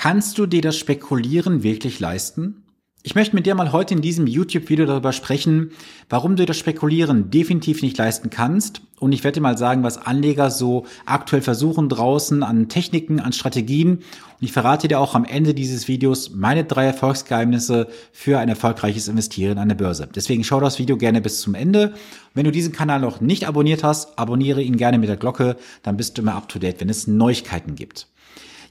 Kannst du dir das Spekulieren wirklich leisten? Ich möchte mit dir mal heute in diesem YouTube-Video darüber sprechen, warum du das Spekulieren definitiv nicht leisten kannst. Und ich werde dir mal sagen, was Anleger so aktuell versuchen draußen an Techniken, an Strategien. Und ich verrate dir auch am Ende dieses Videos meine drei Erfolgsgeheimnisse für ein erfolgreiches Investieren an der Börse. Deswegen schau das Video gerne bis zum Ende. Wenn du diesen Kanal noch nicht abonniert hast, abonniere ihn gerne mit der Glocke, dann bist du immer up to date, wenn es Neuigkeiten gibt.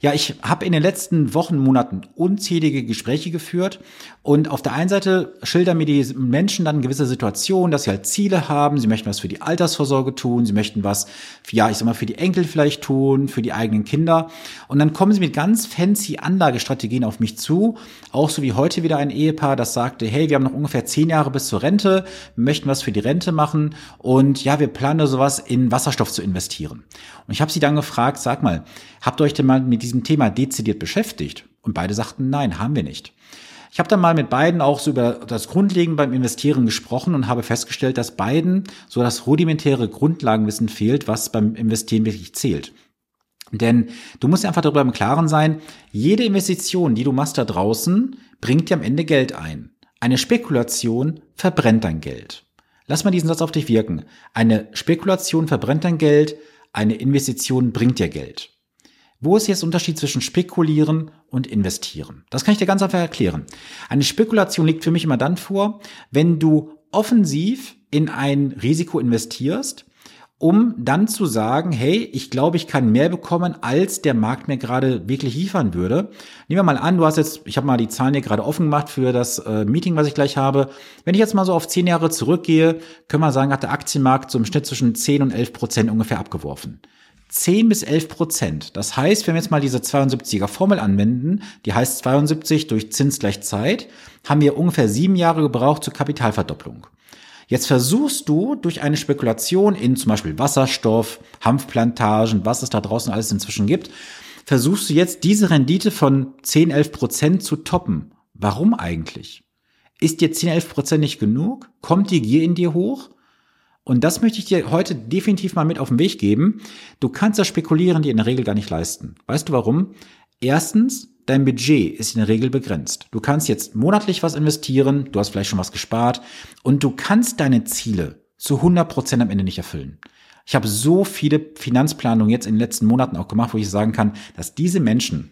Ja, ich habe in den letzten Wochen, Monaten unzählige Gespräche geführt. Und auf der einen Seite schildern mir die Menschen dann gewisse Situationen, dass sie halt Ziele haben, sie möchten was für die Altersvorsorge tun, sie möchten was, ja, ich sag mal, für die Enkel vielleicht tun, für die eigenen Kinder. Und dann kommen sie mit ganz fancy Anlagestrategien auf mich zu, auch so wie heute wieder ein Ehepaar, das sagte, hey, wir haben noch ungefähr zehn Jahre bis zur Rente, möchten was für die Rente machen. Und ja, wir planen sowas in Wasserstoff zu investieren. Und ich habe sie dann gefragt, sag mal, habt ihr euch denn mal mit diesem Thema dezidiert beschäftigt? Und beide sagten, nein, haben wir nicht. Ich habe dann mal mit beiden auch so über das Grundlegen beim Investieren gesprochen und habe festgestellt, dass beiden so das rudimentäre Grundlagenwissen fehlt, was beim Investieren wirklich zählt. Denn du musst einfach darüber im Klaren sein, jede Investition, die du machst da draußen, bringt dir am Ende Geld ein. Eine Spekulation verbrennt dein Geld. Lass mal diesen Satz auf dich wirken. Eine Spekulation verbrennt dein Geld, eine Investition bringt dir Geld. Wo ist jetzt der Unterschied zwischen spekulieren und investieren? Das kann ich dir ganz einfach erklären. Eine Spekulation liegt für mich immer dann vor, wenn du offensiv in ein Risiko investierst, um dann zu sagen, hey, ich glaube, ich kann mehr bekommen, als der Markt mir gerade wirklich liefern würde. Nehmen wir mal an, du hast jetzt, ich habe mal die Zahlen hier gerade offen gemacht für das äh, Meeting, was ich gleich habe. Wenn ich jetzt mal so auf zehn Jahre zurückgehe, können wir sagen, hat der Aktienmarkt so im Schnitt zwischen 10 und 11 Prozent ungefähr abgeworfen. 10 bis 11 Prozent. Das heißt, wenn wir jetzt mal diese 72er Formel anwenden, die heißt 72 durch Zins gleich Zeit, haben wir ungefähr sieben Jahre gebraucht zur Kapitalverdopplung. Jetzt versuchst du durch eine Spekulation in zum Beispiel Wasserstoff, Hanfplantagen, was es da draußen alles inzwischen gibt, versuchst du jetzt diese Rendite von 10, 11 Prozent zu toppen. Warum eigentlich? Ist dir 10, 11 Prozent nicht genug? Kommt die Gier in dir hoch? Und das möchte ich dir heute definitiv mal mit auf den Weg geben. Du kannst das Spekulieren dir in der Regel gar nicht leisten. Weißt du warum? Erstens, dein Budget ist in der Regel begrenzt. Du kannst jetzt monatlich was investieren, du hast vielleicht schon was gespart und du kannst deine Ziele zu 100 Prozent am Ende nicht erfüllen. Ich habe so viele Finanzplanungen jetzt in den letzten Monaten auch gemacht, wo ich sagen kann, dass diese Menschen,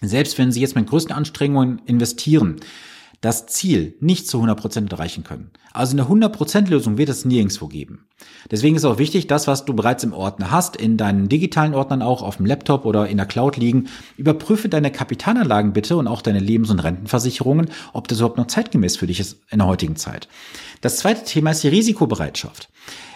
selbst wenn sie jetzt mit größten Anstrengungen investieren, das Ziel nicht zu 100% erreichen können. Also eine 100% Lösung wird es nirgendwo geben. Deswegen ist auch wichtig, das, was du bereits im Ordner hast, in deinen digitalen Ordnern auch auf dem Laptop oder in der Cloud liegen, überprüfe deine Kapitalanlagen bitte und auch deine Lebens- und Rentenversicherungen, ob das überhaupt noch zeitgemäß für dich ist in der heutigen Zeit. Das zweite Thema ist die Risikobereitschaft.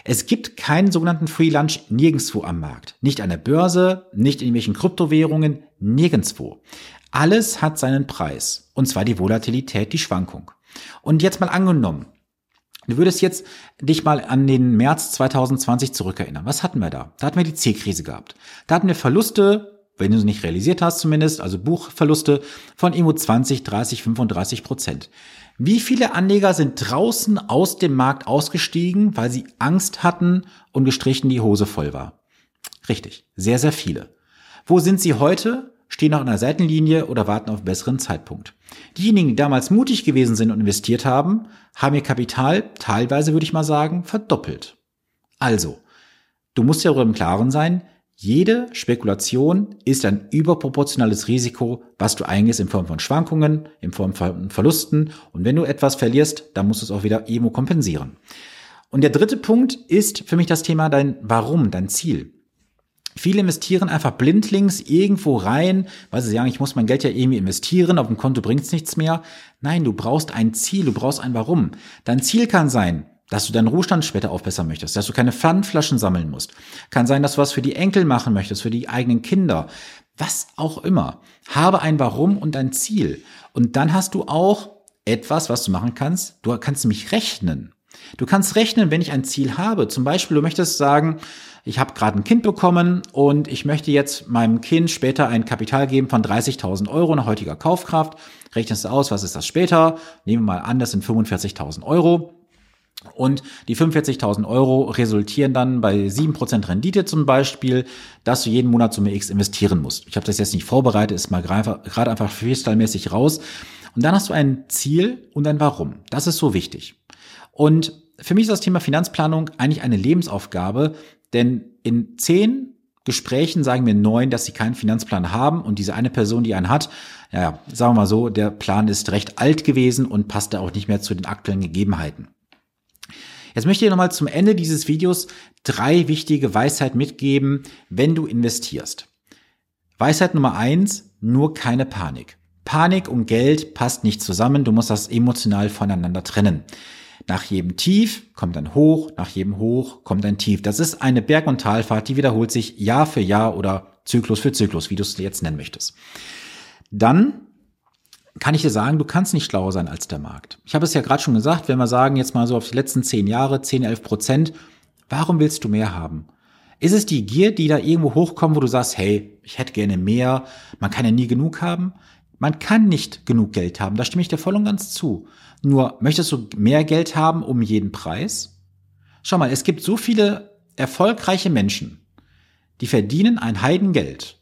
Es gibt keinen sogenannten Free Lunch nirgendwo am Markt. Nicht an der Börse, nicht in irgendwelchen Kryptowährungen, nirgendwo. Alles hat seinen Preis. Und zwar die Volatilität, die Schwankung. Und jetzt mal angenommen, Du würdest jetzt dich mal an den März 2020 zurückerinnern. Was hatten wir da? Da hatten wir die C-Krise gehabt. Da hatten wir Verluste, wenn du sie nicht realisiert hast zumindest, also Buchverluste von irgendwo 20, 30, 35 Prozent. Wie viele Anleger sind draußen aus dem Markt ausgestiegen, weil sie Angst hatten und gestrichen die Hose voll war? Richtig, sehr, sehr viele. Wo sind sie heute? Stehen noch an der Seitenlinie oder warten auf einen besseren Zeitpunkt. Diejenigen, die damals mutig gewesen sind und investiert haben, haben ihr Kapital teilweise, würde ich mal sagen, verdoppelt. Also, du musst ja darüber im Klaren sein, jede Spekulation ist ein überproportionales Risiko, was du eingehst in Form von Schwankungen, in Form von Verlusten. Und wenn du etwas verlierst, dann musst du es auch wieder irgendwo kompensieren. Und der dritte Punkt ist für mich das Thema dein Warum, dein Ziel. Viele investieren einfach blindlings irgendwo rein, weil sie sagen, ich muss mein Geld ja irgendwie investieren, auf dem Konto bringt's nichts mehr. Nein, du brauchst ein Ziel, du brauchst ein Warum. Dein Ziel kann sein, dass du deinen Ruhestand später aufbessern möchtest, dass du keine Pfandflaschen sammeln musst. Kann sein, dass du was für die Enkel machen möchtest, für die eigenen Kinder. Was auch immer. Habe ein Warum und ein Ziel. Und dann hast du auch etwas, was du machen kannst. Du kannst nämlich rechnen. Du kannst rechnen, wenn ich ein Ziel habe. Zum Beispiel, du möchtest sagen, ich habe gerade ein Kind bekommen und ich möchte jetzt meinem Kind später ein Kapital geben von 30.000 Euro nach heutiger Kaufkraft. Rechnest du aus, was ist das später? Nehmen wir mal an, das sind 45.000 Euro. Und die 45.000 Euro resultieren dann bei 7% Rendite zum Beispiel, dass du jeden Monat Summe X investieren musst. Ich habe das jetzt nicht vorbereitet, ist mal gerade einfach freestyle-mäßig raus. Und dann hast du ein Ziel und ein Warum. Das ist so wichtig. Und für mich ist das Thema Finanzplanung eigentlich eine Lebensaufgabe, denn in zehn Gesprächen sagen mir neun, dass sie keinen Finanzplan haben und diese eine Person, die einen hat, ja, sagen wir mal so, der Plan ist recht alt gewesen und passte auch nicht mehr zu den aktuellen Gegebenheiten. Jetzt möchte ich nochmal zum Ende dieses Videos drei wichtige Weisheiten mitgeben, wenn du investierst. Weisheit Nummer eins, nur keine Panik. Panik und Geld passt nicht zusammen, du musst das emotional voneinander trennen. Nach jedem Tief kommt ein Hoch, nach jedem Hoch kommt ein Tief. Das ist eine Berg- und Talfahrt, die wiederholt sich Jahr für Jahr oder Zyklus für Zyklus, wie du es jetzt nennen möchtest. Dann kann ich dir sagen, du kannst nicht schlauer sein als der Markt. Ich habe es ja gerade schon gesagt, wenn wir sagen jetzt mal so auf die letzten zehn Jahre, 10, 11 Prozent, warum willst du mehr haben? Ist es die Gier, die da irgendwo hochkommt, wo du sagst, hey, ich hätte gerne mehr, man kann ja nie genug haben? Man kann nicht genug Geld haben, da stimme ich dir voll und ganz zu. Nur, möchtest du mehr Geld haben um jeden Preis? Schau mal, es gibt so viele erfolgreiche Menschen, die verdienen ein Heidengeld.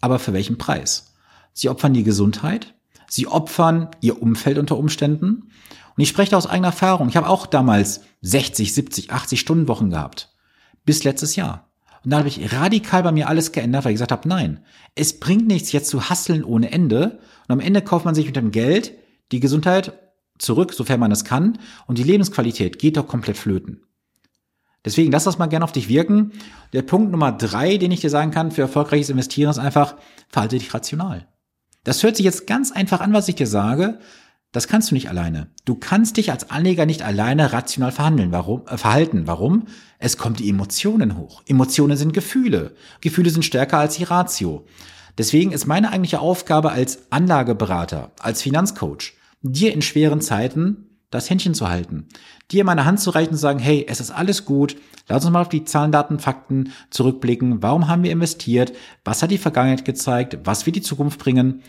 Aber für welchen Preis? Sie opfern die Gesundheit, sie opfern ihr Umfeld unter Umständen. Und ich spreche aus eigener Erfahrung. Ich habe auch damals 60, 70, 80 Stunden Wochen gehabt. Bis letztes Jahr. Und da habe ich radikal bei mir alles geändert, weil ich gesagt habe, nein, es bringt nichts jetzt zu hasseln ohne Ende. Und am Ende kauft man sich mit dem Geld die Gesundheit zurück, sofern man es kann. Und die Lebensqualität geht doch komplett flöten. Deswegen lass das mal gerne auf dich wirken. Der Punkt Nummer drei, den ich dir sagen kann für erfolgreiches Investieren, ist einfach, verhalte dich rational. Das hört sich jetzt ganz einfach an, was ich dir sage. Das kannst du nicht alleine. Du kannst dich als Anleger nicht alleine rational verhandeln. Warum? Äh, verhalten. Warum? Es kommt die Emotionen hoch. Emotionen sind Gefühle. Gefühle sind stärker als die Ratio. Deswegen ist meine eigentliche Aufgabe als Anlageberater, als Finanzcoach, dir in schweren Zeiten das Händchen zu halten, dir meine Hand zu reichen und zu sagen, hey, es ist alles gut, lass uns mal auf die Zahlen, Daten, Fakten zurückblicken, warum haben wir investiert, was hat die Vergangenheit gezeigt, was wird die Zukunft bringen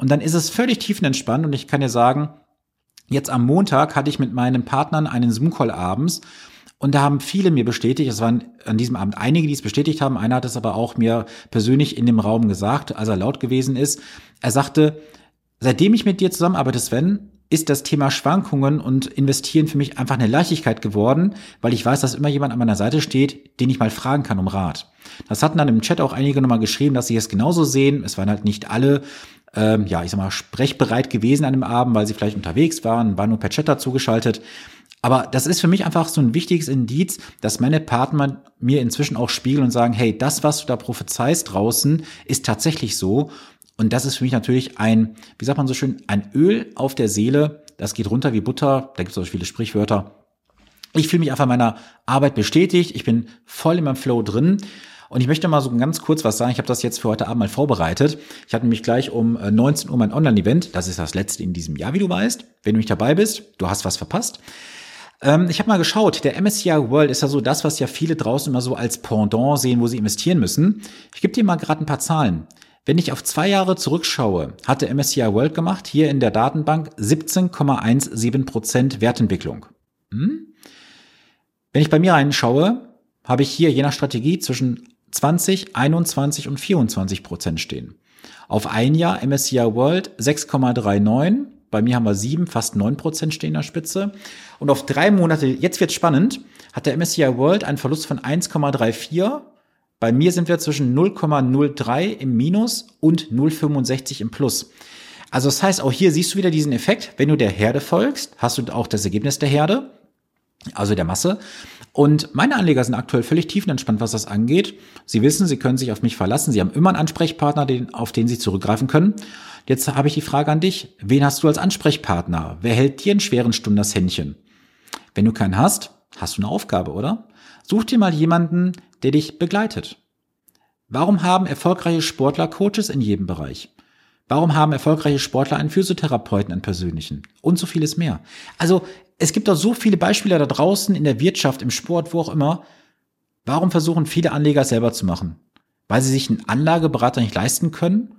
und dann ist es völlig tiefenentspannt und ich kann dir sagen, jetzt am Montag hatte ich mit meinen Partnern einen Zoom-Call abends und da haben viele mir bestätigt, es waren an diesem Abend einige, die es bestätigt haben, einer hat es aber auch mir persönlich in dem Raum gesagt, als er laut gewesen ist. Er sagte, seitdem ich mit dir zusammenarbeite, Sven, ist das Thema Schwankungen und Investieren für mich einfach eine Leichtigkeit geworden, weil ich weiß, dass immer jemand an meiner Seite steht, den ich mal fragen kann um Rat. Das hatten dann im Chat auch einige nochmal geschrieben, dass sie es genauso sehen. Es waren halt nicht alle, ähm, ja, ich sag mal, sprechbereit gewesen an dem Abend, weil sie vielleicht unterwegs waren, waren nur per Chat dazu. Aber das ist für mich einfach so ein wichtiges Indiz, dass meine Partner mir inzwischen auch spiegeln und sagen, hey, das, was du da prophezeist draußen, ist tatsächlich so. Und das ist für mich natürlich ein, wie sagt man so schön, ein Öl auf der Seele. Das geht runter wie Butter. Da gibt es auch viele Sprichwörter. Ich fühle mich einfach meiner Arbeit bestätigt. Ich bin voll in meinem Flow drin. Und ich möchte mal so ganz kurz was sagen. Ich habe das jetzt für heute Abend mal vorbereitet. Ich hatte nämlich gleich um 19 äh, Uhr mein Online-Event. Das ist das letzte in diesem Jahr, wie du weißt. Wenn du nicht dabei bist, du hast was verpasst. Ähm, ich habe mal geschaut. Der MSCI World ist ja so das, was ja viele draußen immer so als Pendant sehen, wo sie investieren müssen. Ich gebe dir mal gerade ein paar Zahlen. Wenn ich auf zwei Jahre zurückschaue, hatte MSCI World gemacht, hier in der Datenbank 17,17% Wertentwicklung. Hm? Wenn ich bei mir reinschaue, habe ich hier je nach Strategie zwischen 20, 21 und 24 Prozent stehen. Auf ein Jahr MSCI World 6,39. Bei mir haben wir 7, fast 9 Prozent stehen in der Spitze. Und auf drei Monate, jetzt wird spannend, hat der MSCI World einen Verlust von 1,34 bei mir sind wir zwischen 0,03 im Minus und 0,65 im Plus. Also das heißt, auch hier siehst du wieder diesen Effekt. Wenn du der Herde folgst, hast du auch das Ergebnis der Herde, also der Masse. Und meine Anleger sind aktuell völlig tiefenentspannt, was das angeht. Sie wissen, sie können sich auf mich verlassen. Sie haben immer einen Ansprechpartner, auf den sie zurückgreifen können. Jetzt habe ich die Frage an dich. Wen hast du als Ansprechpartner? Wer hält dir in schweren Stunden das Händchen? Wenn du keinen hast, hast du eine Aufgabe, oder? Such dir mal jemanden, der dich begleitet. Warum haben erfolgreiche Sportler Coaches in jedem Bereich? Warum haben erfolgreiche Sportler einen Physiotherapeuten, einen persönlichen? Und so vieles mehr. Also, es gibt doch so viele Beispiele da draußen in der Wirtschaft, im Sport, wo auch immer. Warum versuchen viele Anleger selber zu machen? Weil sie sich einen Anlageberater nicht leisten können?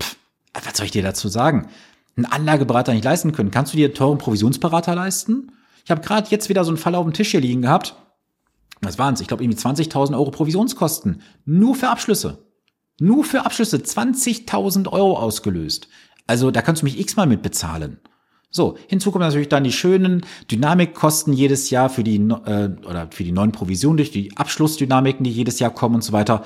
Pff, was soll ich dir dazu sagen? Einen Anlageberater nicht leisten können. Kannst du dir einen teuren Provisionsberater leisten? Ich habe gerade jetzt wieder so einen Fall auf dem Tisch hier liegen gehabt. Was waren es? Ich glaube irgendwie 20.000 Euro Provisionskosten. Nur für Abschlüsse. Nur für Abschlüsse 20.000 Euro ausgelöst. Also da kannst du mich x-mal mit bezahlen. So, hinzu kommen natürlich dann die schönen Dynamikkosten jedes Jahr für die äh, oder für die neuen Provisionen durch die Abschlussdynamiken, die jedes Jahr kommen und so weiter.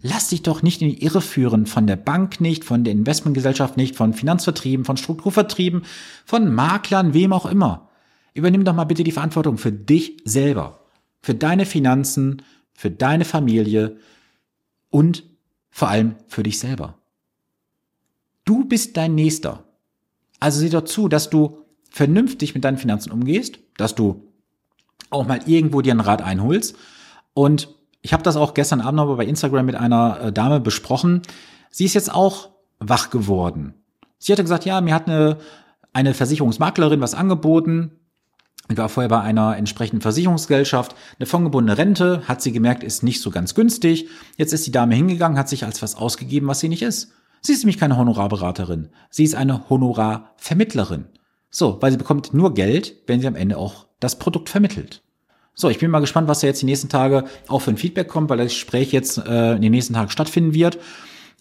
Lass dich doch nicht in die Irre führen von der Bank nicht, von der Investmentgesellschaft nicht, von Finanzvertrieben, von Strukturvertrieben, von Maklern, wem auch immer. Übernimm doch mal bitte die Verantwortung für dich selber, für deine Finanzen, für deine Familie und vor allem für dich selber. Du bist dein Nächster. Also sieh doch zu, dass du vernünftig mit deinen Finanzen umgehst, dass du auch mal irgendwo dir einen Rat einholst. Und ich habe das auch gestern Abend noch bei Instagram mit einer äh, Dame besprochen. Sie ist jetzt auch wach geworden. Sie hatte gesagt, ja, mir hat eine, eine Versicherungsmaklerin was angeboten. Ich war vorher bei einer entsprechenden Versicherungsgesellschaft. Eine fondgebundene Rente, hat sie gemerkt, ist nicht so ganz günstig. Jetzt ist die Dame hingegangen, hat sich als was ausgegeben, was sie nicht ist. Sie ist nämlich keine Honorarberaterin. Sie ist eine Honorarvermittlerin. So, weil sie bekommt nur Geld, wenn sie am Ende auch das Produkt vermittelt. So, ich bin mal gespannt, was da jetzt die nächsten Tage auch für ein Feedback kommt, weil das Gespräch jetzt äh, in den nächsten Tagen stattfinden wird.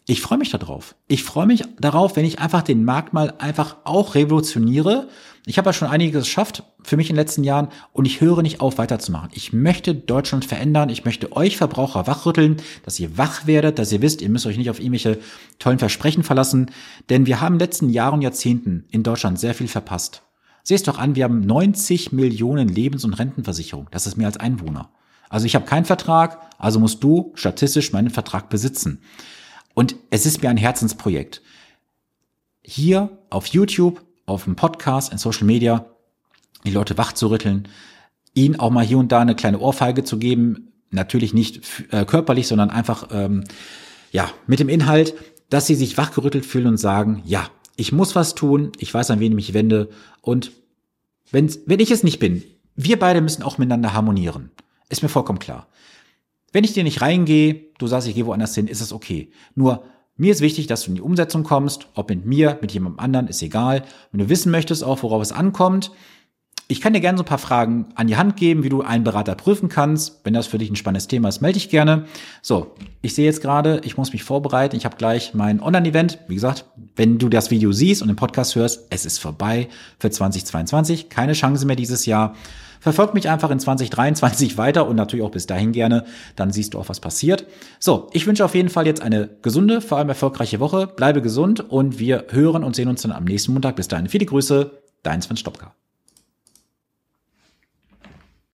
Ich freue mich darauf. Ich freue mich darauf, wenn ich einfach den Markt mal einfach auch revolutioniere. Ich habe ja schon einiges geschafft für mich in den letzten Jahren und ich höre nicht auf, weiterzumachen. Ich möchte Deutschland verändern. Ich möchte euch Verbraucher wachrütteln, dass ihr wach werdet, dass ihr wisst, ihr müsst euch nicht auf irgendwelche tollen Versprechen verlassen. Denn wir haben in den letzten Jahren und Jahrzehnten in Deutschland sehr viel verpasst. Seht doch an, wir haben 90 Millionen Lebens- und Rentenversicherung. Das ist mehr als Einwohner. Also ich habe keinen Vertrag, also musst du statistisch meinen Vertrag besitzen. Und es ist mir ein Herzensprojekt. Hier auf YouTube, auf dem Podcast, in Social Media, die Leute wach zu rütteln, ihnen auch mal hier und da eine kleine Ohrfeige zu geben, natürlich nicht äh, körperlich, sondern einfach ähm, ja mit dem Inhalt, dass sie sich wachgerüttelt fühlen und sagen, ja, ich muss was tun, ich weiß, an wen ich mich wende und wenn, wenn ich es nicht bin, wir beide müssen auch miteinander harmonieren. Ist mir vollkommen klar. Wenn ich dir nicht reingehe, du sagst, ich gehe woanders hin, ist es okay. Nur mir ist wichtig, dass du in die Umsetzung kommst, ob mit mir, mit jemandem anderen, ist egal. Wenn du wissen möchtest, auch worauf es ankommt, ich kann dir gerne so ein paar Fragen an die Hand geben, wie du einen Berater prüfen kannst. Wenn das für dich ein spannendes Thema ist, melde dich gerne. So, ich sehe jetzt gerade, ich muss mich vorbereiten. Ich habe gleich mein Online-Event. Wie gesagt, wenn du das Video siehst und den Podcast hörst, es ist vorbei für 2022. Keine Chance mehr dieses Jahr. Verfolgt mich einfach in 2023 weiter und natürlich auch bis dahin gerne. Dann siehst du auch, was passiert. So, ich wünsche auf jeden Fall jetzt eine gesunde, vor allem erfolgreiche Woche. Bleibe gesund und wir hören und sehen uns dann am nächsten Montag. Bis dahin viele Grüße. Dein Sven Stopka.